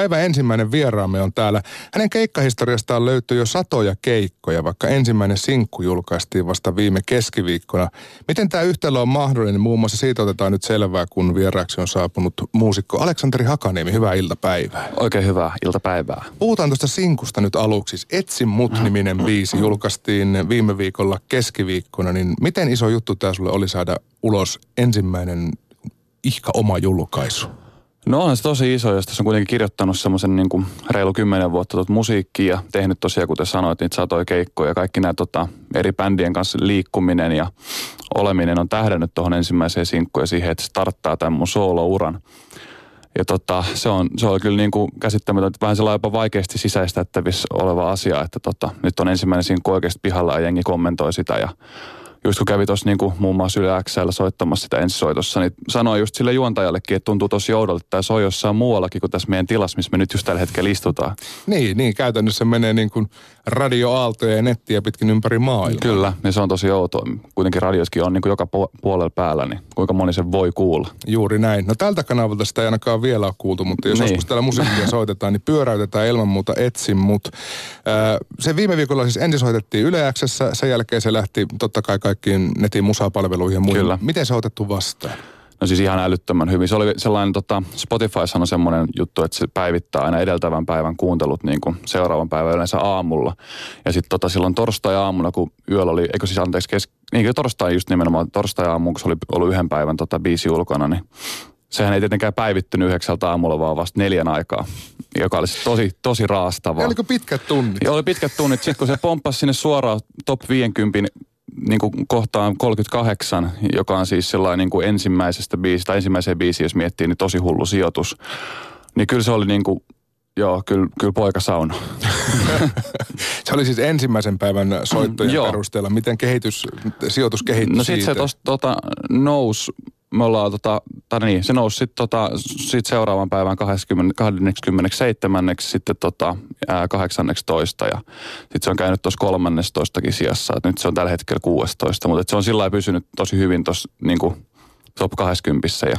Päivän ensimmäinen vieraamme on täällä. Hänen keikkahistoriastaan löytyy jo satoja keikkoja, vaikka ensimmäinen sinkku julkaistiin vasta viime keskiviikkona. Miten tämä yhtälö on mahdollinen? Muun muassa siitä otetaan nyt selvää, kun vieraaksi on saapunut muusikko Aleksanteri Hakaniemi. Hyvää iltapäivää. Oikein hyvää iltapäivää. Puhutaan tuosta sinkusta nyt aluksi. Etsi mut-niminen biisi julkaistiin viime viikolla keskiviikkona. Niin miten iso juttu tämä sulle oli saada ulos ensimmäinen ihka oma julkaisu? No on se tosi iso, jos tässä on kuitenkin kirjoittanut semmoisen niin kuin reilu kymmenen vuotta tuota musiikkia ja tehnyt tosiaan, kuten sanoit, niitä satoja keikkoja. Kaikki nämä tota, eri bändien kanssa liikkuminen ja oleminen on tähdännyt tuohon ensimmäiseen sinkkuun ja siihen, että starttaa tämän mun solo-uran. Ja tota, se, on, se on kyllä niin kuin käsittämätön, vähän sellainen jopa vaikeasti sisäistettävissä oleva asia, että tota, nyt on ensimmäinen sinkku oikeasti pihalla ja jengi kommentoi sitä ja just kun kävi tuossa niinku muun muassa Yle XL soittamassa sitä ensisoitossa, niin sanoi just sille juontajallekin, että tuntuu tosi oudolta, että tämä soi jossain muuallakin kuin tässä meidän tilassa, missä me nyt just tällä hetkellä istutaan. Niin, niin käytännössä menee niin kuin radioaaltoja ja nettiä pitkin ympäri maailmaa. Kyllä, niin se on tosi outoa. Kuitenkin radioskin on niin kuin joka puolella päällä, niin kuinka moni se voi kuulla. Juuri näin. No tältä kanavalta sitä ei ainakaan vielä ole kuultu, mutta jos niin. joskus täällä musiikkia soitetaan, niin pyöräytetään ilman muuta etsin mut. Se viime viikolla siis ensin soitettiin Yle Xssä, sen jälkeen se lähti totta kai kaikkiin netin musapalveluihin ja muihin. Kyllä. Miten se on otettu vastaan? No siis ihan älyttömän hyvin. Se oli sellainen, tota, Spotify on semmoinen juttu, että se päivittää aina edeltävän päivän kuuntelut niin kuin seuraavan päivän yleensä aamulla. Ja sitten tota, silloin torstai-aamuna, kun yöllä oli, eikö siis anteeksi, kes, niin torstai just nimenomaan torstai-aamuun, kun se oli ollut yhden päivän tota, biisi ulkona, niin sehän ei tietenkään päivittynyt yhdeksältä aamulla, vaan vasta neljän aikaa, joka oli tosi, tosi raastavaa. Ja oliko pitkät tunnit? Ja oli pitkät tunnit. Sitten kun se pomppasi sinne suoraan top 50 niin kuin kohtaan 38, joka on siis sellainen niin kuin ensimmäisestä biisistä, ensimmäiseen biisiin, jos miettii, niin tosi hullu sijoitus. Niin kyllä se oli niin kuin, joo, kyllä, kyllä poika sauna. se oli siis ensimmäisen päivän soittojen perusteella. Miten kehitys, sijoitus kehittyi No sitten se tos, tota, nousi me ollaan, tota, tai niin, se nousi sitten tota, sit seuraavan päivän 20, 27. sitten tota, ää, 18. ja sitten se on käynyt tuossa 13. sijassa, että nyt se on tällä hetkellä 16, mutta se on sillä pysynyt tosi hyvin tuossa niinku, top 20 ja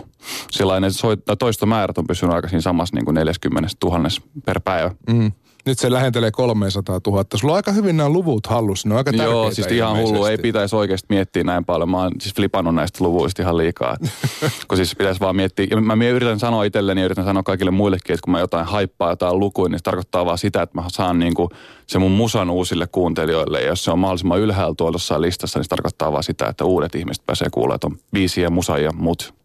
sellainen toistomäärät on pysynyt aika siinä samassa niin kuin 40 000 per päivä. Mm. Nyt se lähentelee 300 000. Sulla on aika hyvin nämä luvut hallussa, ne on aika Joo, siis ihan hullu. Ei pitäisi oikeasti miettiä näin paljon. Mä oon siis flipannut näistä luvuista ihan liikaa. kun siis pitäisi vaan miettiä. Ja mä, mä yritän sanoa itselleni ja yritän sanoa kaikille muillekin, että kun mä jotain haippaa jotain lukuja, niin se tarkoittaa vaan sitä, että mä saan niinku se mun musan uusille kuuntelijoille. Ja jos se on mahdollisimman ylhäällä tuolla listassa, niin se tarkoittaa vaan sitä, että uudet ihmiset pääsee kuulemaan, että on biisiä, musa ja mut.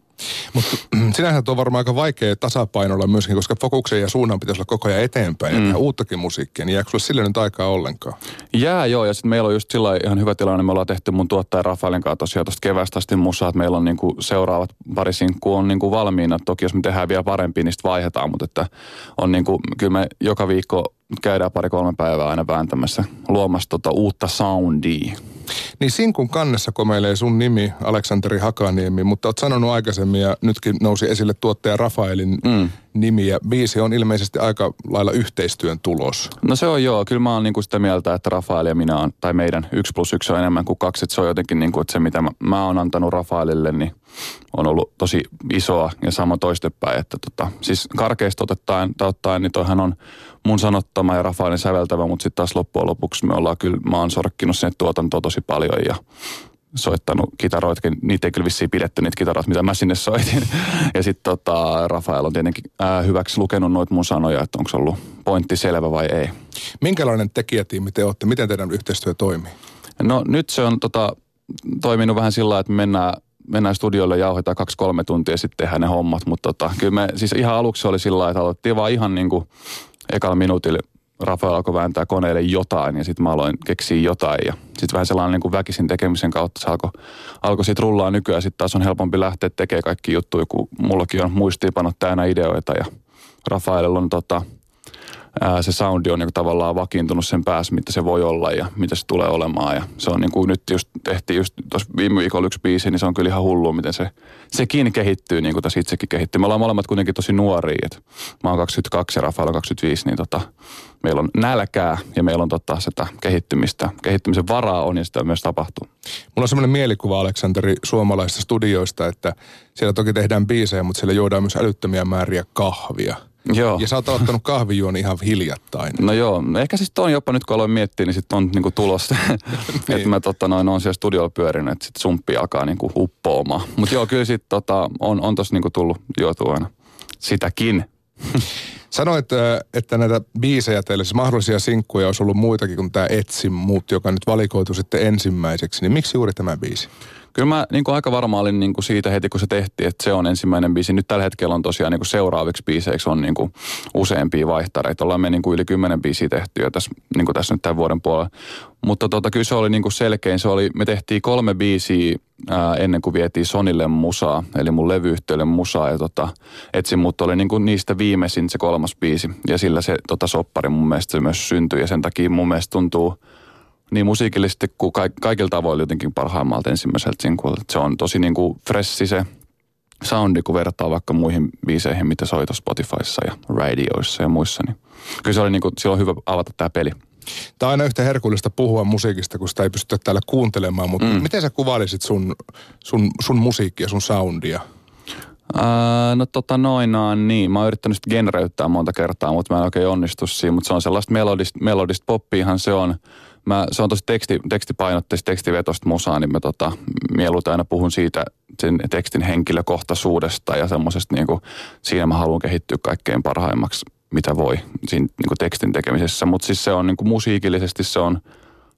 Mutta sinänsä on varmaan aika vaikea tasapainolla myöskin, koska fokuksen ja suunnan pitäisi olla koko ajan eteenpäin mm. ja uuttakin musiikkia. Niin jääkö sulle sille nyt aikaa ollenkaan? Jää joo, ja sitten meillä on just sillä ihan hyvä tilanne. Me ollaan tehty mun tuottaja Rafaelin kanssa tosiaan tuosta kevästä asti musaa, että meillä on niinku seuraavat pari sinkkua on niinku valmiina. Toki jos me tehdään vielä parempi, niin sitten vaihdetaan, mutta että on niinku, kyllä me joka viikko käydään pari-kolme päivää aina vääntämässä luomassa tota uutta soundia. Niin Sinkun kannessa komeilee sun nimi, Aleksanteri Hakaniemi, mutta oot sanonut aikaisemmin ja nytkin nousi esille tuottaja Rafaelin mm. nimi ja biisi on ilmeisesti aika lailla yhteistyön tulos. No se on joo, kyllä mä oon niinku sitä mieltä, että Rafael ja minä on, tai meidän yksi plus yksi on enemmän kuin kaksi, että se on jotenkin niinku, että se mitä mä, mä oon antanut Rafaelille, niin on ollut tosi isoa ja sama toistepäin, että tota, siis karkeasti otettaen, ottaen, niin toihan on mun sanottama ja Rafaelin säveltävä, mutta sitten taas loppujen lopuksi me ollaan kyllä, mä oon sorkkinut sinne tuotantoa tosi paljon ja soittanut kitaroitakin. Niitä ei kyllä vissiin pidetty niitä kitaroita, mitä mä sinne soitin. Ja sitten tota, Rafael on tietenkin ää, hyväksi lukenut noita mun sanoja, että onko ollut pointti selvä vai ei. Minkälainen tekijätiimi te olette? Miten teidän yhteistyö toimii? No nyt se on tota, toiminut vähän sillä että me mennään mennään studiolle, jauhetaan kaksi-kolme tuntia sitten tehdään ne hommat. Mutta tota, kyllä me, siis ihan aluksi oli sillä että aloittiin vaan ihan niin kuin ekalla minuutilla Rafael alkoi vääntää koneelle jotain ja sitten mä aloin keksiä jotain ja sitten vähän sellainen niin kuin väkisin tekemisen kautta se alkoi, alkoi sitten rullaa nykyään. Sitten taas on helpompi lähteä tekemään kaikki juttuja, kun mullakin on muistiinpanot täynnä ideoita ja Rafaelilla on tota, ää, se soundi on niin tavallaan vakiintunut sen päässä, mitä se voi olla ja mitä se tulee olemaan. Ja se on niin kuin nyt just tehtiin just tuossa viime viikolla yksi biisi, niin se on kyllä ihan hullu, miten se, sekin kehittyy niin kuin tässä itsekin kehittyy. Me ollaan molemmat kuitenkin tosi nuoria, että mä oon 22 ja Rafael on 25, niin tota, meillä on nälkää ja meillä on tota sitä kehittymistä. Kehittymisen varaa on ja sitä myös tapahtuu. Mulla on semmoinen mielikuva, Aleksanteri, suomalaisista studioista, että siellä toki tehdään biisejä, mutta siellä juodaan myös älyttömiä määriä kahvia – Joo. Ja sä oot aloittanut kahvijuon ihan hiljattain. No joo, ehkä siis on jopa nyt kun aloin miettiä, niin sitten on niinku tulossa. niin. että mä tota, noin, on siellä studiolla pyörinyt, että sitten sumppi alkaa niinku uppoamaan. Mutta joo, kyllä sitten tota, on, on tossa niinku tullut juotua aina sitäkin. Sanoit, että näitä biisejä teille, siis mahdollisia sinkkuja olisi ollut muitakin kuin tämä Etsi muut, joka nyt valikoitu sitten ensimmäiseksi. Niin miksi juuri tämä biisi? Kyllä mä niin kuin aika varma olin niin kuin siitä heti, kun se tehtiin, että se on ensimmäinen biisi. Nyt tällä hetkellä on tosiaan niin kuin seuraaviksi biiseiksi on niin kuin useampia vaihtareita. Ollaan me niin kuin yli kymmenen biisiä tehty jo tässä, niin kuin tässä nyt tämän vuoden puolella. Mutta tota, kyllä se oli niin kuin selkein. Se oli, me tehtiin kolme biisiä ää, ennen kuin vietiin Sonille musaa, eli mun levyyhtiölle musaa. Ja tota, etsin mut oli niin kuin niistä viimeisin se kolmas biisi. Ja sillä se tota, soppari mun mielestä se myös syntyi. Ja sen takia mun mielestä tuntuu – niin musiikillisesti kuin kaikilla tavoilla jotenkin parhaimmalta ensimmäiseltä sinkulta. Se on tosi niin kuin fressi se soundi, kun vertaa vaikka muihin biiseihin, mitä soi Spotifyssa ja radioissa ja muissa. Niin kyllä se oli niin kuin, silloin hyvä avata tämä peli. Tämä on aina yhtä herkullista puhua musiikista, kun sitä ei pystytä täällä kuuntelemaan, mutta mm. miten sä kuvailisit sun, sun, sun musiikkia, sun soundia? No tota noin, no, niin. Mä oon yrittänyt sitä genreyttää monta kertaa, mutta mä en oikein onnistu siinä. Mutta se on sellaista melodista, melodista poppiahan se on mä, se on tosi teksti, tekstipainotteista, tekstivetosta musaa, niin mä tota, mieluiten aina puhun siitä sen tekstin henkilökohtaisuudesta ja semmoisesta niin kuin, siinä mä haluan kehittyä kaikkein parhaimmaksi, mitä voi siinä niin kuin tekstin tekemisessä. Mutta siis se on niin kuin musiikillisesti se on,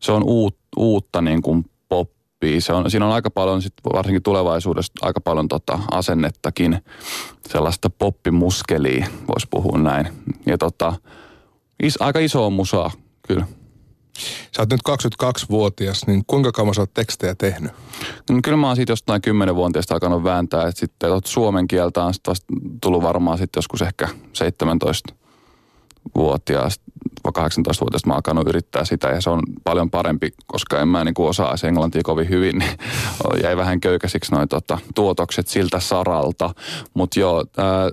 se on uut, uutta niin poppia. Se on, siinä on aika paljon, sit varsinkin tulevaisuudessa, aika paljon tota asennettakin, sellaista poppimuskelia, voisi puhua näin. Ja tota, is, aika iso musaa, kyllä. Sä oot nyt 22-vuotias, niin kuinka kauan sä oot tekstejä tehnyt? No, kyllä mä oon siitä jostain 10 vuotiaasta alkanut vääntää, että sitten suomen kieltä on sitten tullut varmaan sitten joskus ehkä 17 vuotiaasta, 18-vuotiaasta mä alkanut yrittää sitä ja se on paljon parempi, koska en mä niin osaa englantia kovin hyvin, niin jäi vähän köykäisiksi noin tota, tuotokset siltä saralta. Mutta joo, ää,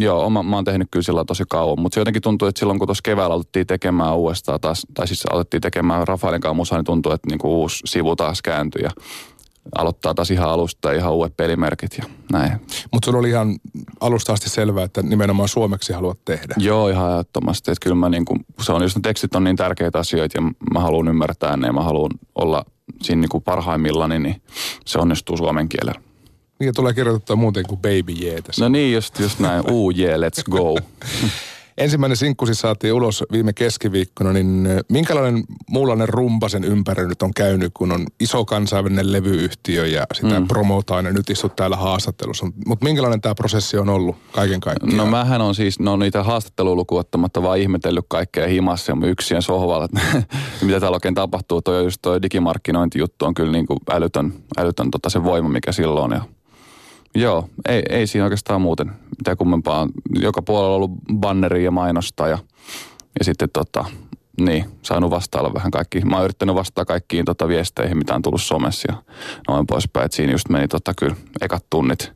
Joo, mä, mä oon tehnyt kyllä sillä tosi kauan, mutta se jotenkin tuntuu, että silloin kun tuossa keväällä alettiin tekemään uudestaan taas, tai siis alettiin tekemään Rafaelin kanssa musaa, niin tuntuu, että niinku uusi sivu taas kääntyi ja aloittaa taas ihan alusta ihan uudet pelimerkit ja näin. Mutta sulla oli ihan alusta asti selvää, että nimenomaan suomeksi haluat tehdä. Joo, ihan ajattomasti. Että kyllä mä niinku, se on, jos ne tekstit on niin tärkeitä asioita ja mä haluan ymmärtää ne ja mä haluan olla siinä niinku parhaimmillani, niin se onnistuu suomen kielellä. Niin tulee kirjoitettua muuten kuin baby yeah tässä. No niin, just, just näin. Uu yeah, let's go. Ensimmäinen sinkku siis saatiin ulos viime keskiviikkona, niin minkälainen muunlainen rumpa sen ympäri nyt on käynyt, kun on iso kansainvälinen levyyhtiö ja sitä mm. promotaan ja nyt istut täällä haastattelussa. Mutta minkälainen tämä prosessi on ollut kaiken kaikkiaan? No mähän on siis, no niitä haastattelulukuottamatta vaan ihmetellyt kaikkea himassa ja yksien sohvalla, että mitä täällä oikein tapahtuu. Toi just toi digimarkkinointijuttu on kyllä niin kuin älytön, älytön tota se voima, mikä silloin on ja Joo, ei, ei siinä oikeastaan muuten mitään kummempaa. Joka puolella on ollut banneria ja mainosta ja, ja sitten tota, niin, saanut vastailla vähän kaikki. Mä oon yrittänyt vastata kaikkiin tota viesteihin, mitä on tullut somessa ja noin poispäin. Et siinä just meni tota kyllä ekat tunnit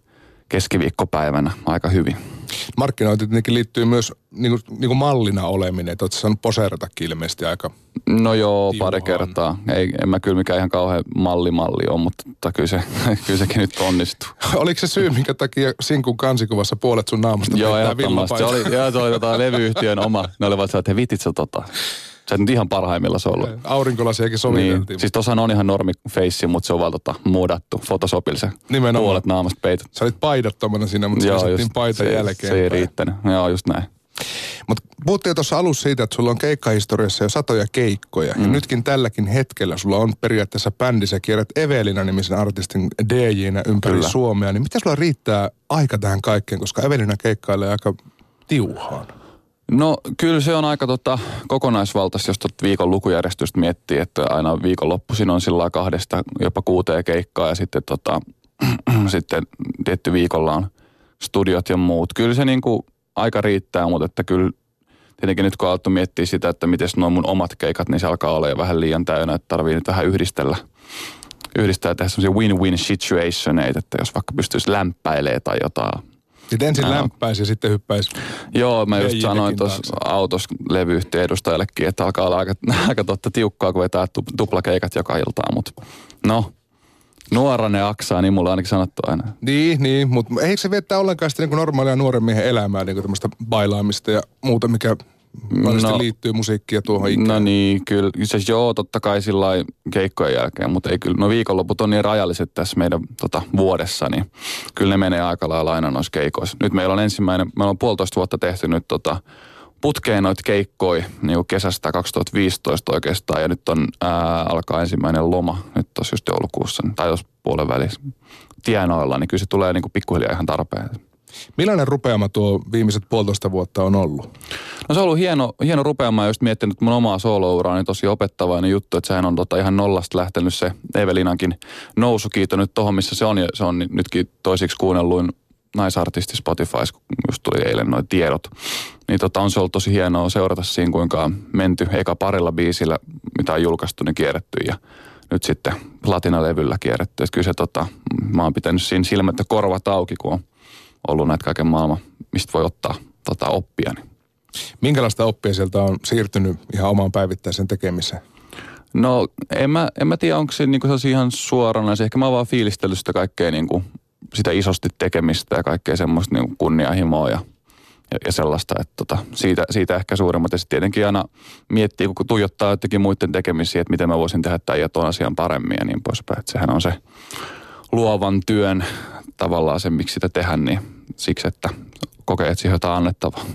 keskiviikkopäivänä aika hyvin. Markkinointi tietenkin liittyy myös niin kuin, niin kuin mallina oleminen, että oletko saanut poseeratakin ilmeisesti aika No joo, tiuhaan. pari kertaa. Ei, en mä kyllä mikään ihan kauhean mallimalli ole, mutta kyllä, se, kyllä sekin nyt onnistuu. Oliko se syy, minkä takia Sinkun kansikuvassa puolet sun naamasta Joo, ehdottomasti. Se oli, joo, se oli tota levyyhtiön oma. Ne olivat että he vitit sä tota. Se on nyt ihan parhaimmilla se ollut. Aurinkolasiakin soviteltiin. Niin. Siis tossahan on ihan normi face, mutta se on vaan tota, muodattu Photoshopilla Nimenomaan. puolet naamasta peitot. Sä olit paidattomana siinä, mutta Joo, se paita se, jälkeen. Se ei riittänyt. Joo, just näin. Mutta puhuttiin tuossa alussa siitä, että sulla on keikkahistoriassa jo satoja keikkoja. Mm. Ja nytkin tälläkin hetkellä sulla on periaatteessa bändi, sä kierrät Evelina nimisen artistin DJnä ympäri Kyllä. Suomea. Niin mitä sulla riittää aika tähän kaikkeen, koska Evelina keikkailee aika tiuhaan? No kyllä se on aika tota, kokonaisvaltaista, jos tuota viikon lukujärjestystä miettii, että aina viikonloppuisin on sillä kahdesta jopa kuuteen keikkaa ja sitten, tota, sitten tietty viikolla on studiot ja muut. Kyllä se niin kuin aika riittää, mutta että kyllä tietenkin nyt kun alettu miettiä sitä, että miten nuo mun omat keikat, niin se alkaa olla jo vähän liian täynnä, että tarvii nyt vähän yhdistellä yhdistää tehdä semmoisia win-win situationeita, että jos vaikka pystyisi lämpäilemään tai jotain. Sitten ensin lämpäisi ja sitten hyppäisi. Joo, mä just sanoin tuossa autossa levyyhtiön edustajallekin, että alkaa olla aika, aika totta tiukkaa, kun vetää tuplakeikat joka iltaan, mutta no, Nuorane aksaa, niin mulla on ainakin sanottu aina. Niin, niin, mutta eikö se viettää ollenkaan sitä niin normaalia nuoren miehen elämää, niin kuin tämmöistä bailaamista ja muuta, mikä no, liittyy musiikkia tuohon ikään. No niin, kyllä. Se joo, totta kai sillä keikkojen jälkeen, mutta ei kyllä. No viikonloput on niin rajalliset tässä meidän tota, vuodessa, niin kyllä ne menee aika lailla aina noissa keikoissa. Nyt meillä on ensimmäinen, meillä on puolitoista vuotta tehty nyt tota, putkeen noita keikkoja niin kesästä 2015 oikeastaan ja nyt on ää, alkaa ensimmäinen loma nyt tuossa just joulukuussa tai jos puolen välissä tienoilla, niin kyllä se tulee niin kuin pikkuhiljaa ihan tarpeen. Millainen rupeama tuo viimeiset puolitoista vuotta on ollut? No se on ollut hieno, hieno rupeama ja just miettinyt mun omaa soolouraa, niin tosi opettavainen juttu, että sehän on tota ihan nollasta lähtenyt se Evelinankin nousukiito nyt tohon, missä se on ja se on nytkin toisiksi kuunnelluin naisartisti Spotify, kun just tuli eilen noin tiedot. Niin tota, on se ollut tosi hienoa seurata siinä, kuinka on menty eka parilla biisillä, mitä on julkaistu, niin kierretty ja nyt sitten platinalevyllä kierretty. Että kyllä se tota, mä oon pitänyt siinä silmät ja korvat auki, kun on ollut näitä kaiken maailman, mistä voi ottaa tota, oppia. Niin. Minkälaista oppia sieltä on siirtynyt ihan omaan päivittäisen tekemiseen? No en mä, en mä tiedä, onko se niinku ihan suorana. Ehkä mä oon vaan fiilistellyt sitä kaikkea niinku, sitä isosti tekemistä ja kaikkea semmoista niinku kunnianhimoa ja, ja, ja sellaista. Että tota, siitä, siitä ehkä suurimmat. Ja sitten tietenkin aina miettii, kun tuijottaa jotenkin muiden tekemisiä, että miten mä voisin tehdä tämän ja tuon asian paremmin ja niin poispäin. Että sehän on se luovan työn tavallaan se, miksi sitä tehdään, niin siksi, että kokee, että siihen jotain annettavaa.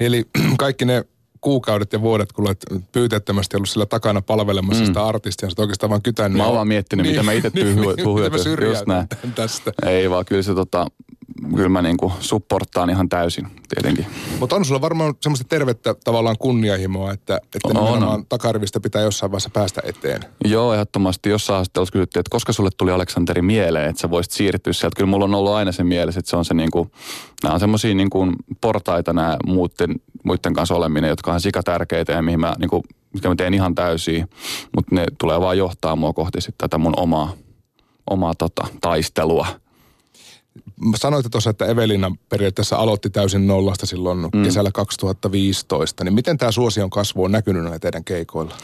Eli kaikki ne kuukaudet ja vuodet, kun olet pyytettömästi ollut sillä takana palvelemassa mm. sitä artistia, niin oikeastaan vaan kytännyt. Mä oon vaan miettinyt, niin, mitä mä itse niin, niin, Just näin. tästä. Ei vaan, kyllä se tota, kyllä mä niinku supporttaan ihan täysin tietenkin. Mutta on sulla varmaan semmoista tervettä tavallaan kunnianhimoa, että, että on, nimenomaan on. takarivistä pitää jossain vaiheessa päästä eteen. Joo, ehdottomasti. Jossain haastattelussa kysyttiin, että koska sulle tuli Aleksanteri mieleen, että sä voisit siirtyä sieltä. Kyllä mulla on ollut aina se mielessä, että se on se niinku, nämä on semmoisia niinku portaita nämä muiden, muiden kanssa oleminen, jotka on sika tärkeitä ja mihin mä niinku, mitkä mä teen ihan täysin, mutta ne tulee vaan johtaa mua kohti sitten tätä mun omaa, omaa tota, taistelua Sanoitte tuossa, että Evelina periaatteessa aloitti täysin nollasta silloin mm. kesällä 2015. Niin miten tämä suosion kasvu on näkynyt näillä teidän keikoilla?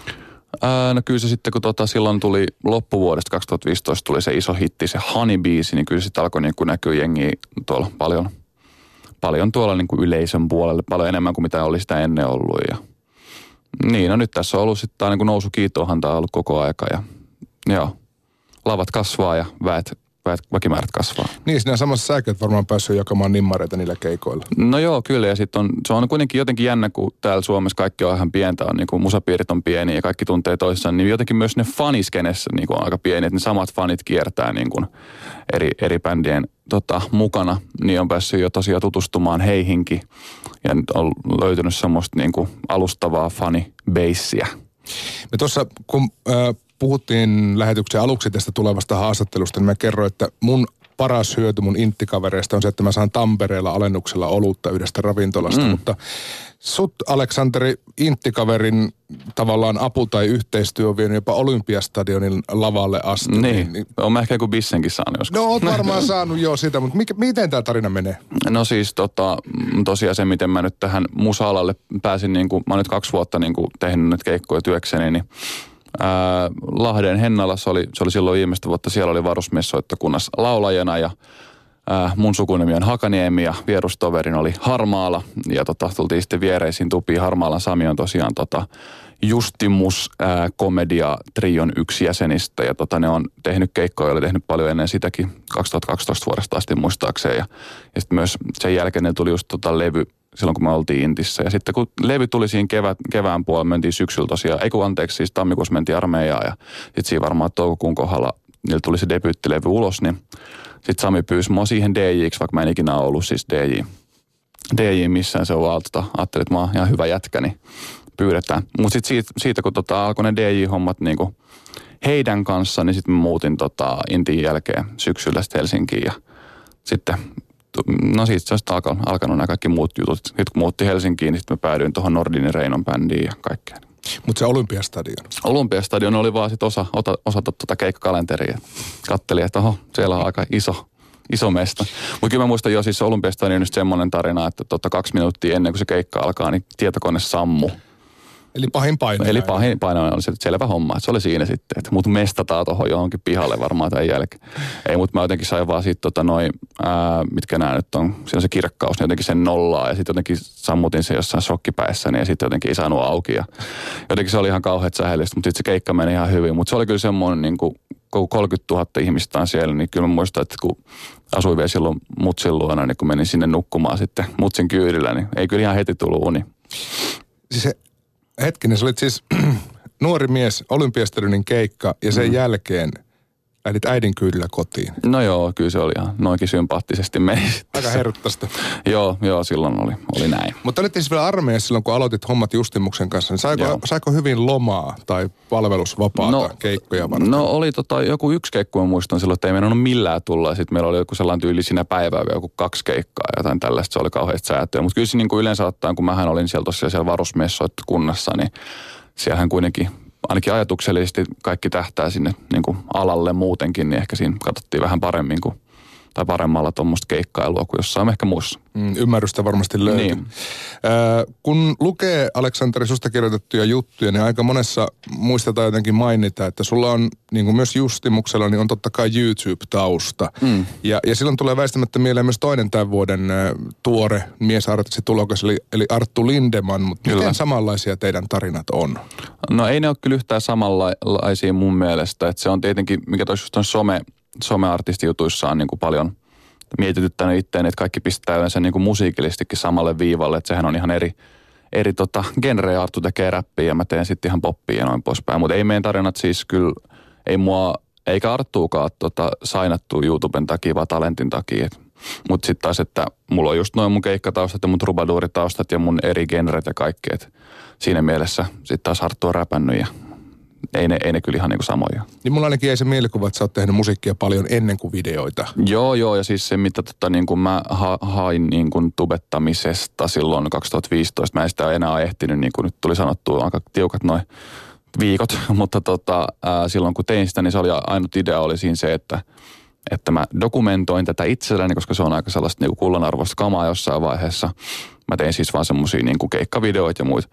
Ää, no kyllä se sitten, kun tota, silloin tuli loppuvuodesta 2015 tuli se iso hitti, se Honey-biisi, niin kyllä sitten alkoi niin näkyä jengiä tuolla paljon, paljon tuolla niin kuin yleisön puolelle, paljon enemmän kuin mitä oli sitä ennen ollut. Ja, niin, no nyt tässä on ollut sitten tämä niin nousu kiitohan tämä on ollut koko aika ja joo, lavat kasvaa ja väet väkimäärät kasvaa. Niin, siinä samassa säkin varmaan päässyt jakamaan nimmareita niillä keikoilla. No joo, kyllä. Ja sitten on, se on kuitenkin jotenkin jännä, kun täällä Suomessa kaikki on ihan pientä, on niin kuin musapiirit on pieni ja kaikki tuntee toisessaan, niin jotenkin myös ne faniskenessä niin kuin on aika pieni, että ne samat fanit kiertää niin kuin eri, eri bändien tota, mukana, niin on päässyt jo tosiaan tutustumaan heihinkin ja on löytynyt semmoista niin kuin alustavaa fanibeissiä. Me tuossa, kun äh, puhuttiin lähetyksen aluksi tästä tulevasta haastattelusta, niin mä kerroin, että mun paras hyöty mun inttikavereista on se, että mä saan Tampereella alennuksella olutta yhdestä ravintolasta, mm. mutta sut Aleksanteri Inttikaverin tavallaan apu tai yhteistyö on vienyt jopa Olympiastadionin lavalle asti. Niin, niin, niin. on mä ehkä joku bissenkin saanut joskus. No oot varmaan saanut jo sitä, mutta mikä, miten tämä tarina menee? No siis tota, tosiaan se, miten mä nyt tähän musa-alalle pääsin, niin kuin, mä oon nyt kaksi vuotta niin kuin tehnyt nyt keikkoja työkseni, niin Ää, Lahden Hennalassa oli, se oli silloin viimeistä vuotta, siellä oli varusmiessoittokunnassa laulajana ja ää, mun sukunimi on Hakaniemi ja vierustoverin oli Harmaala. Ja tota, tultiin sitten viereisiin tupiin. Harmaalan Sami on tosiaan tota, Justimus ää, komedia trion yksi jäsenistä. Ja tota, ne on tehnyt keikkoja, oli tehnyt paljon ennen sitäkin 2012 vuodesta asti muistaakseen ja, ja sitten myös sen jälkeen ne tuli just tota levy silloin, kun me oltiin Intissä. Ja sitten kun levy tuli siinä kevät, kevään puolella, mentiin syksyllä tosiaan, ei kun anteeksi, siis tammikuussa mentiin armeijaan ja sitten siinä varmaan toukokuun kohdalla niillä tuli se debyyttilevy ulos, niin sitten Sami pyysi mua siihen DJiksi, vaikka mä en ikinä ollut siis DJ. DJ missään se on vaan, tota, ajattelin, että mä oon ihan hyvä jätkä, niin pyydetään. Mutta sitten siitä, siitä, kun tota, alkoi ne DJ-hommat niinku heidän kanssa, niin sitten muutin tota, Intin jälkeen syksyllä sitten Helsinkiin ja sitten no siitä se on alkanut, alkanut nämä kaikki muut jutut. Sitten kun muutti Helsinkiin, niin sitten mä päädyin tuohon Nordinin Reinon bändiin ja kaikkeen. Mutta se Olympiastadion? Olympiastadion oli vaan sitten osa, osa, osa tuota keikkakalenteria. Kattelin, että oho, siellä on aika iso, iso mesta. Mutta kyllä mä muistan jo siis Olympiastadion on just semmoinen tarina, että tota kaksi minuuttia ennen kuin se keikka alkaa, niin tietokone sammu. Eli pahin paine. Eli pahin paine oli se, selvä homma, että se oli siinä sitten, että mut mestataan tuohon johonkin pihalle varmaan tämän jälkeen. Ei, mutta mä jotenkin sain vaan siitä tota noin, ää, mitkä nämä nyt on, siinä on se kirkkaus, niin jotenkin sen nollaa ja sitten jotenkin sammutin se jossain shokkipäissä ja sitten jotenkin ei saanut auki ja jotenkin se oli ihan kauheat sähellistä, mutta sitten se keikka meni ihan hyvin, mutta se oli kyllä semmoinen niin kuin, 30 000 ihmistä on siellä, niin kyllä mä muistan, että kun asuin vielä silloin mutsin luona, niin kun menin sinne nukkumaan sitten mutsin kyydillä, niin ei kyllä ihan heti tullut uni. Siis hetkinen, sä olit siis nuori mies, olympiastadionin keikka ja sen mm. jälkeen – lähdit äidin kyydillä kotiin. No joo, kyllä se oli ihan noinkin sympaattisesti meni. Aika herruttasta. joo, joo, silloin oli, oli näin. Mutta olit siis vielä armeijassa silloin, kun aloitit hommat Justimuksen kanssa, niin saiko, saiko hyvin lomaa tai palvelusvapaata no, keikkoja varten? No oli tota, joku yksi keikku, mä muistan silloin, että ei mennyt millään tulla. Sitten meillä oli joku sellainen tyyli siinä päivää, joku kaksi keikkaa, jotain tällaista. Se oli kauheasti säätöä. Mutta kyllä se niin kuin yleensä ottaen, kun mähän olin siellä tosiaan siellä varusmiessoittokunnassa, niin siellähän kuitenkin ainakin ajatuksellisesti kaikki tähtää sinne niin kuin alalle muutenkin, niin ehkä siinä katsottiin vähän paremmin kuin tai paremmalla tuommoista keikkailua kuin jossain ehkä muussa. Mm, ymmärrystä varmasti löytyy. Niin. Äh, kun lukee Aleksanteri susta kirjoitettuja juttuja, niin aika monessa muistetaan jotenkin mainita, että sulla on, niin kuin myös Justimuksella, niin on totta kai YouTube-tausta. Mm. Ja, ja silloin tulee väistämättä mieleen myös toinen tämän vuoden äh, tuore miesartisti tulokas, eli, eli Arttu Lindeman. Mutta miten samanlaisia teidän tarinat on? No ei ne ole kyllä yhtään samanlaisia mun mielestä. Että se on tietenkin, mikä tuossa on some, someartistijutuissa on niin kuin paljon mietityttänyt itteen, että kaikki pistää yleensä niin kuin musiikillistikin samalle viivalle, että sehän on ihan eri, eri tota, genre Arttu tekee räppiä ja mä teen sitten ihan poppia ja noin poispäin. Mutta ei meidän tarinat siis kyllä, ei mua, eikä Arttuukaan tota, sainattu YouTuben takia, vaan talentin takia. Mutta sitten taas, että mulla on just noin mun keikkataustat ja mun trubaduuritaustat ja mun eri genret ja kaikki. Et siinä mielessä sitten taas Arttu on räpännyt ja ei ne, ei ne kyllä ihan niin kuin samoja. Niin mulla ainakin jäi se mielikuva, että sä oot tehnyt musiikkia paljon ennen kuin videoita. Joo, joo, ja siis se, mitä tota, niin kuin mä ha, hain niin kuin tubettamisesta silloin 2015, mä en sitä enää ehtinyt, niin kuin nyt tuli sanottua, aika tiukat noin viikot, mutta tota, ää, silloin kun tein sitä, niin se oli ainut idea oli siinä se, että että mä dokumentoin tätä itselläni, koska se on aika sellaista niin kuin kullanarvoista kamaa jossain vaiheessa. Mä tein siis vaan semmosia niin kuin keikkavideoita ja muita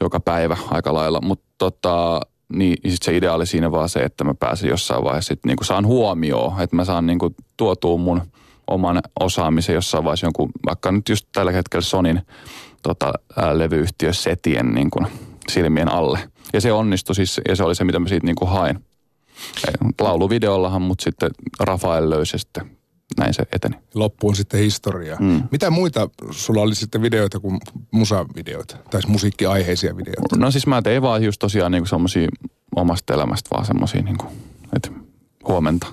joka päivä aika lailla, mutta tota, niin sit se idea oli siinä vaan se, että mä pääsen jossain vaiheessa sit niinku saan huomioon, että mä saan niinku tuotua mun oman osaamisen jossain vaiheessa jonkun, vaikka nyt just tällä hetkellä Sonin tota, ää, levyyhtiö Setien niinku, silmien alle. Ja se onnistui siis, ja se oli se, mitä mä siitä niinku hain. Lauluvideollahan, mutta sitten Rafael löysi sitten näin se eteni. Loppuun sitten historia. Mm. Mitä muita sulla oli sitten videoita kuin musavideoita? Tai siis musiikkiaiheisia videoita? No siis mä tein vaan just tosiaan niinku semmosia omasta elämästä vaan semmosia niinku, että huomenta.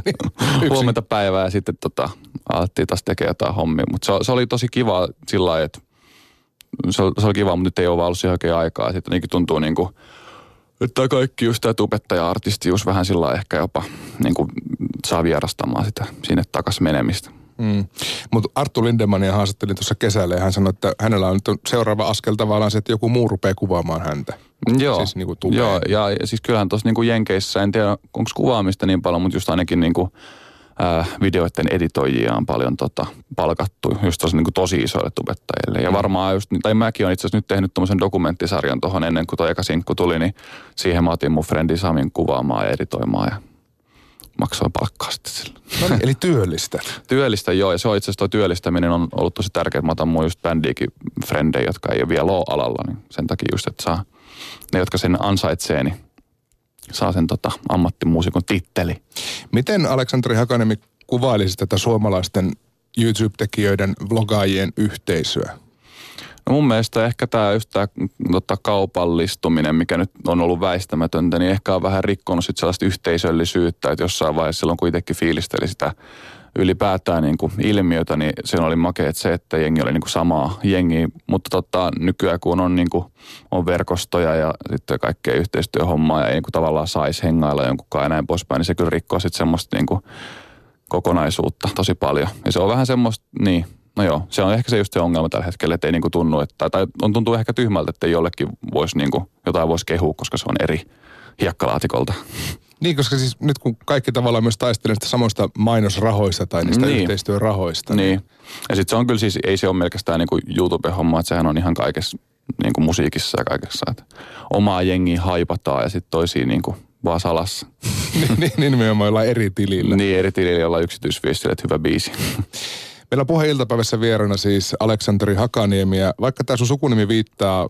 huomenta päivää ja sitten tota, alettiin taas tekemään jotain hommia. Mutta se, se, oli tosi kiva sillä lailla, että se, se oli kiva, mutta nyt ei ole vaan ollut siihen oikein aikaa. Sitten tuntuu niin kuin, että kaikki just tämä tubettaja just vähän sillä ehkä jopa niin kuin saa vierastamaan sitä sinne takaisin menemistä. Mm. Mutta Arttu Lindemania haastattelin tuossa kesällä ja hän sanoi, että hänellä on nyt seuraava askel tavallaan se, että joku muu rupeaa kuvaamaan häntä. Joo, siis niin kuin joo ja, ja siis kyllähän tuossa niin Jenkeissä, en tiedä onko kuvaamista niin paljon, mutta just ainakin niin kuin, ää, videoiden editoijia on paljon tota, palkattu just tosi, niin kuin tosi isoille tubettajille. Ja mm. varmaan just, tai mäkin olen itse asiassa nyt tehnyt tuommoisen dokumenttisarjan tuohon ennen kuin tuo eka sinkku tuli, niin siihen mä otin mun frendi Samin kuvaamaan ja editoimaan ja maksoin palkkaa sitten sille. No niin, eli työllistä. työllistä joo, ja se on itse asiassa työllistäminen on ollut tosi tärkeää. Mä otan mun just bändiikin frendejä, jotka ei ole vielä ole alalla, niin sen takia just, että saa ne, jotka sen ansaitsee, niin saa sen tota, ammattimuusikon titteli. Miten Aleksanteri Hakanemi kuvailisi tätä suomalaisten YouTube-tekijöiden vlogaajien yhteisöä? No mun mielestä ehkä tämä just tämä tota, kaupallistuminen, mikä nyt on ollut väistämätöntä, niin ehkä on vähän rikkonut sit sellaista yhteisöllisyyttä, että jossain vaiheessa silloin kun itsekin fiilisteli sitä ylipäätään niin kuin ilmiötä, niin se oli makea se, että jengi oli niin kuin samaa jengiä. Mutta tota, nykyään kun on, niin kuin, on verkostoja ja sitten kaikkea yhteistyöhommaa ja ei niin kuin tavallaan saisi hengailla jonkunkaan ja näin poispäin, niin se kyllä rikkoo sitten semmoista niin kuin kokonaisuutta tosi paljon. Ja se on vähän semmoista, niin, no joo, se on ehkä se just se ongelma tällä hetkellä, että ei niin kuin tunnu, että, tai on tuntuu ehkä tyhmältä, että jollekin voisi niin kuin, jotain voisi kehua, koska se on eri hiekkalaatikolta. Niin, koska siis nyt kun kaikki tavallaan myös taistelee sitä samoista mainosrahoista tai niistä niin. yhteistyörahoista. Niin. niin. Ja sitten se on kyllä siis, ei se ole melkein niin YouTube-homma, että sehän on ihan kaikessa niin kuin musiikissa ja kaikessa. Että omaa jengiä haipataan ja sitten toisiin niin kuin vaan salassa. niin, niin, niin nimenomaan ollaan eri tilillä. Niin, eri tilillä jolla yksityisviestillä, että hyvä biisi. Meillä on puhe iltapäivässä vieraana siis Aleksanteri Hakaniemi ja vaikka tämä sun sukunimi viittaa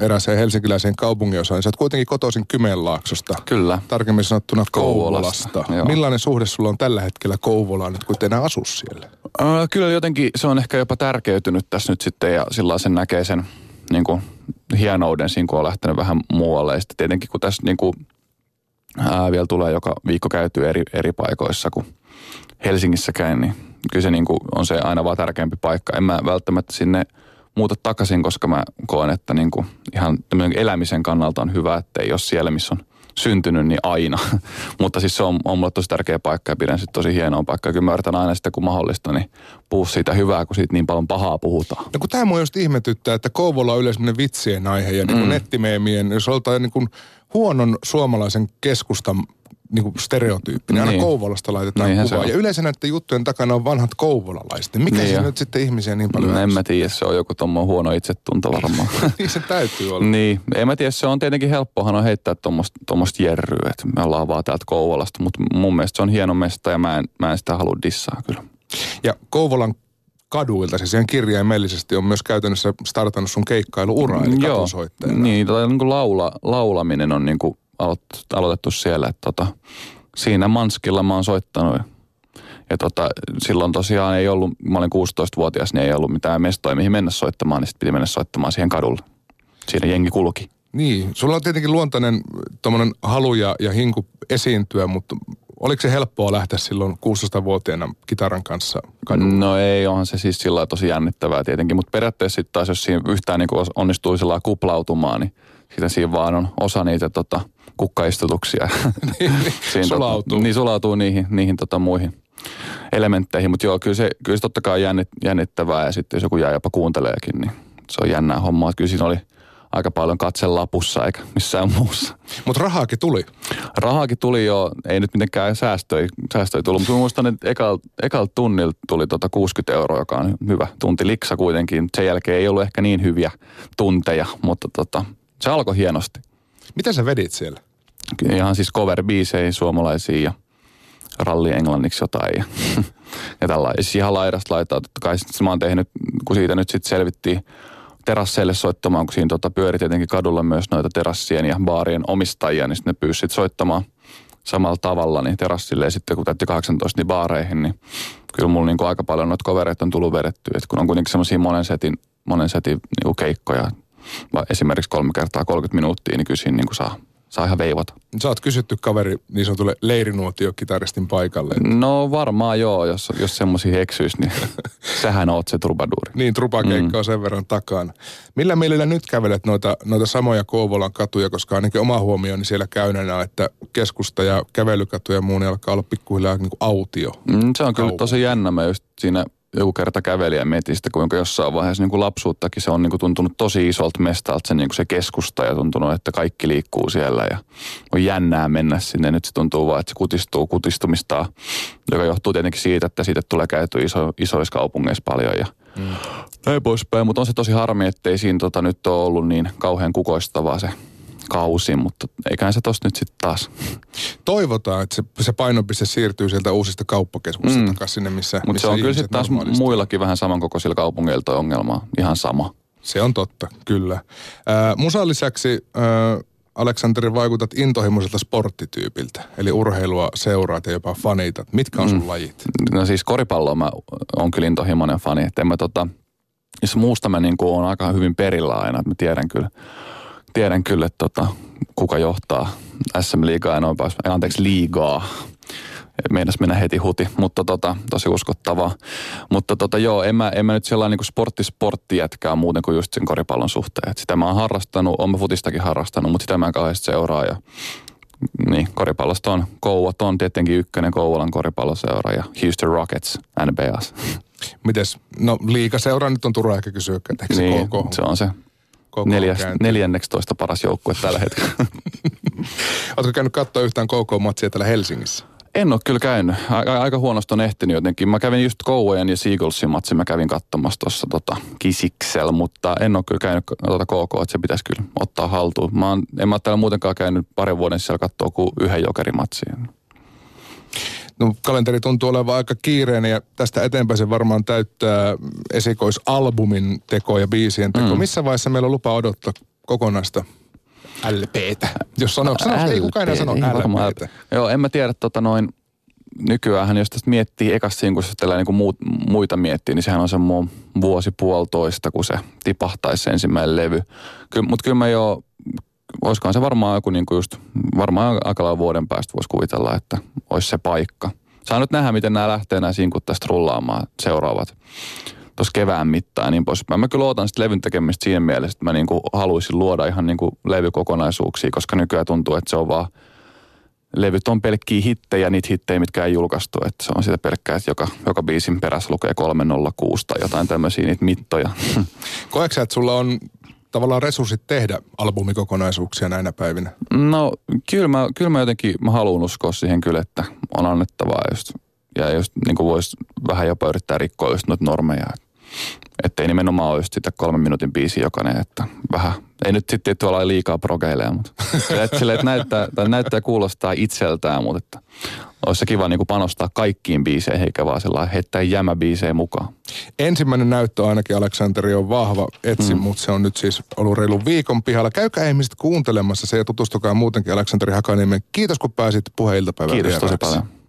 erääseen helsinkiläiseen kaupunginosaan, niin sä oot kuitenkin kotoisin Kymenlaaksosta. Kyllä. Tarkemmin sanottuna Kouvolasta. Kouvolasta. Millainen suhde sulla on tällä hetkellä Kouvolaan nyt, kun et enää asu siellä? Äh, kyllä jotenkin se on ehkä jopa tärkeytynyt tässä nyt sitten ja sillä sen näkee sen niin kuin, hienouden siinä, kun on lähtenyt vähän muualle. Ja sitten tietenkin kun tässä niin kuin, ää, vielä tulee joka viikko käyty eri, eri paikoissa, kun Helsingissä käyn, niin kyllä se niin kuin on se aina vaan tärkeämpi paikka. En mä välttämättä sinne muuta takaisin, koska mä koen, että niin kuin ihan elämisen kannalta on hyvä, että ei ole siellä, missä on syntynyt, niin aina. Mutta siis se on, on mulle tosi tärkeä paikka ja pidän sitten tosi hienoa paikkaa. Kyllä mä yritän aina sitä, kun mahdollista, niin puhua siitä hyvää, kun siitä niin paljon pahaa puhutaan. No kun tämä mua just ihmetyttää, että Kouvola on yleensä vitsien aihe ja niin mm. nettimeemien, jos oltaan niin kuin huonon suomalaisen keskustan niin kuin stereotyyppi. Niin. Aina niin. Kouvolasta laitetaan Niinhän kuvaa. Ja yleensä näiden juttujen takana on vanhat kouvolalaiset. Mikä niin se nyt sitten ihmisiä niin paljon no, En mä tiedä, se on joku tuommoinen huono itsetunto varmaan. niin se täytyy olla. niin, en mä tiedä, se on tietenkin helppohan on heittää tuommoista jerryä, että me ollaan vaan täältä Kouvolasta. Mutta mun mielestä se on hieno mesta ja mä en, mä en sitä halua dissaa kyllä. Ja Kouvolan kaduilta, siis ihan kirjaimellisesti on myös käytännössä startannut sun keikkailuura, eli Joo, Niin, tota, niin kuin laula, laulaminen on niin kuin aloitettu siellä. Että tota, siinä Manskilla mä oon soittanut. Ja tota, silloin tosiaan ei ollut, mä olin 16-vuotias, niin ei ollut mitään mestoja, mihin mennä soittamaan, niin sitten piti mennä soittamaan siihen kadulle. Siinä jengi kulki. Niin, sulla on tietenkin luontainen halu ja, ja hinku esiintyä, mutta oliko se helppoa lähteä silloin 16-vuotiaana kitaran kanssa kadulle? No ei, onhan se siis sillä tosi jännittävää tietenkin, mutta periaatteessa sitten taas, jos siinä yhtään niin onnistuu sillä kuplautumaan, niin sitä siinä vaan on osa niitä tota, kukkaistutuksia. niin, niin, Siinä sulautuu. Tota, niin sulautuu niihin, niihin tota, muihin elementteihin. Mutta joo, kyllä se, kyllä se totta kai on jännit, jännittävää ja sitten jos joku jää jopa kuunteleekin, niin se on jännää hommaa. Kyllä siinä oli aika paljon katselapussa eikä missään muussa. Mutta rahaakin tuli. Rahaakin tuli jo, ei nyt mitenkään säästöi, säästöi tullut, mutta muistan, että ekal, ekal tunnilta tuli tota 60 euroa, joka on hyvä tunti liksa kuitenkin. Sen jälkeen ei ollut ehkä niin hyviä tunteja, mutta tota, se alkoi hienosti. Mitä sä vedit siellä? Ihan siis cover-biisejä suomalaisia ja ralli englanniksi jotain ja, ja tällainen. Siis ihan laidasta laitaa. Totta kai sit mä oon tehnyt, kun siitä nyt sitten selvittiin terasseille soittamaan, kun siinä tota pyöri tietenkin kadulla myös noita terassien ja baarien omistajia, niin sitten ne pyysi soittamaan samalla tavalla niin terassille ja sitten kun täytti 18 niin baareihin, niin kyllä mulla niin aika paljon noita kovereita on tullut vedettyä. että kun on kuitenkin semmoisia monen setin, monen setin niin keikkoja, esimerkiksi kolme kertaa 30 minuuttia, niin kyllä siinä niin kuin saa, saa ihan veivata. Sä oot kysytty kaveri niin sanotulle leirinuotio-kitaristin paikalle. No varmaan joo, jos, jos semmoisia eksyisi, niin sähän oot se trubaduuri. Niin, trubakeikka mm. on sen verran takana. Millä mielellä nyt kävelet noita, noita samoja Kouvolan katuja, koska ainakin oma huomioni siellä käyneenä, että keskusta ja kävelykatuja ja muu, niin alkaa olla pikkuhiljaa niin kuin autio. Mm, se on kyllä tosi jännä. Mä just siinä joku kerta käveli ja mietin sitä, kuinka jossain vaiheessa niin kuin lapsuuttakin se on niin kuin tuntunut tosi isolta mestalta se, niin kuin se keskusta ja tuntunut, että kaikki liikkuu siellä ja on jännää mennä sinne. Nyt se tuntuu vaan, että se kutistuu kutistumista, joka johtuu tietenkin siitä, että siitä tulee käyty iso, isoissa kaupungeissa paljon ja mm. näin poispäin. Mutta on se tosi harmi, että ei siinä tota, nyt ole ollut niin kauhean kukoistavaa se kausi, mutta eiköhän se tosta nyt sitten taas. Toivotaan, että se, se painopiste siirtyy sieltä uusista kauppakeskuksista mm. takaisin sinne, missä Mutta se on kyllä sitten taas muillakin vähän samankokoisilla kaupungeilla toi ongelma. Ihan sama. Se on totta, kyllä. Äh, musan lisäksi äh, Aleksanteri vaikutat intohimoiselta sporttityypiltä, eli urheilua seuraat ja jopa fanitat. Mitkä on sun mm. lajit? No siis koripalloa mä oon kyllä intohimoinen fani, että en mä tota, jos muusta mä niin on aika hyvin perillä aina, että mä tiedän kyllä tiedän kyllä, että tota, kuka johtaa SM-liigaa ja noin anteeksi, liigaa. Meinas mennä heti huti, mutta tota, tosi uskottavaa. Mutta tota, joo, en mä, en mä nyt sellainen niin sportti jätkää muuten kuin just sen koripallon suhteen. Et sitä mä oon harrastanut, oon mä futistakin harrastanut, mutta sitä mä en kauheasti seuraa. Ja, niin, koripallosta on Kouvat on tietenkin ykkönen Kouvolan koripalloseura ja Houston Rockets NBAs. Mites, no liikaseura nyt on turha ehkä kysyä, että niin, se, se on se Neljäs, neljänneksitoista paras joukkue tällä hetkellä. Oletko käynyt katsoa yhtään KK-matsia täällä Helsingissä? En ole kyllä käynyt. Aika, aika huonosti on ehtinyt jotenkin. Mä kävin just Kouvojen ja Seagullsin matsin, mä kävin katsomassa tuossa tota, Kisiksel, mutta en ole kyllä käynyt tuota KK, että se pitäisi kyllä ottaa haltuun. Mä oon, en mä ole täällä muutenkaan käynyt parin vuoden siellä katsoa kuin yhden jokerimatsin. No, kalenteri tuntuu olevan aika kiireinen ja tästä eteenpäin se varmaan täyttää esikoisalbumin teko ja biisien teko. Mm. Missä vaiheessa meillä on lupa odottaa kokonaista LPtä? Jos sanoo, sanoo ei kukaan enää sano LPtä. Joo, en mä tiedä tota noin, nykyään jos tästä miettii ekasta sinkusta tällä niin kuin muut, muita miettii, niin sehän on semmoinen vuosi puolitoista, kun se tipahtaisi se ensimmäinen levy. Ky, Mutta kyllä mä jo, olisikohan se varmaan joku niin kuin just, varmaan aika vuoden päästä voisi kuvitella, että olisi se paikka. Saa nyt nähdä, miten nämä lähtee nämä sinkut tästä rullaamaan seuraavat tuossa kevään mittaan ja niin poispäin. Mä kyllä ootan sitten levyn tekemistä siinä mielessä, että mä niinku haluaisin luoda ihan niinku levykokonaisuuksia, koska nykyään tuntuu, että se on vaan levyt on pelkkiä hittejä, niitä hittejä, mitkä ei julkaistu. Että se on sitä pelkkää, että joka, joka biisin perässä lukee 306 tai jotain tämmöisiä niitä mittoja. Koetko että sulla on tavallaan resurssit tehdä albumikokonaisuuksia näinä päivinä? No kyllä mä, kyllä mä jotenkin mä haluan uskoa siihen kyllä, että on annettavaa just, ja just niin voisi vähän jopa yrittää rikkoa just noita normeja. Että ei nimenomaan ole just sitä kolmen minuutin biisi jokainen, että vähän, ei nyt sitten tuolla liikaa progeileja, mutta että, sille, että näyttää, tai näyttää kuulostaa itseltään, mutta että olisi se kiva niin kuin panostaa kaikkiin biiseihin, eikä vaan sellainen heittää jämäbiisejä mukaan. Ensimmäinen näyttö ainakin Aleksanteri on vahva etsi, mm. mutta se on nyt siis ollut reilun viikon pihalla. Käykää ihmiset kuuntelemassa se ja tutustukaa muutenkin Aleksanteri Hakaniemen. Kiitos kun pääsit puheiltapäivään Kiitos tosi paljon.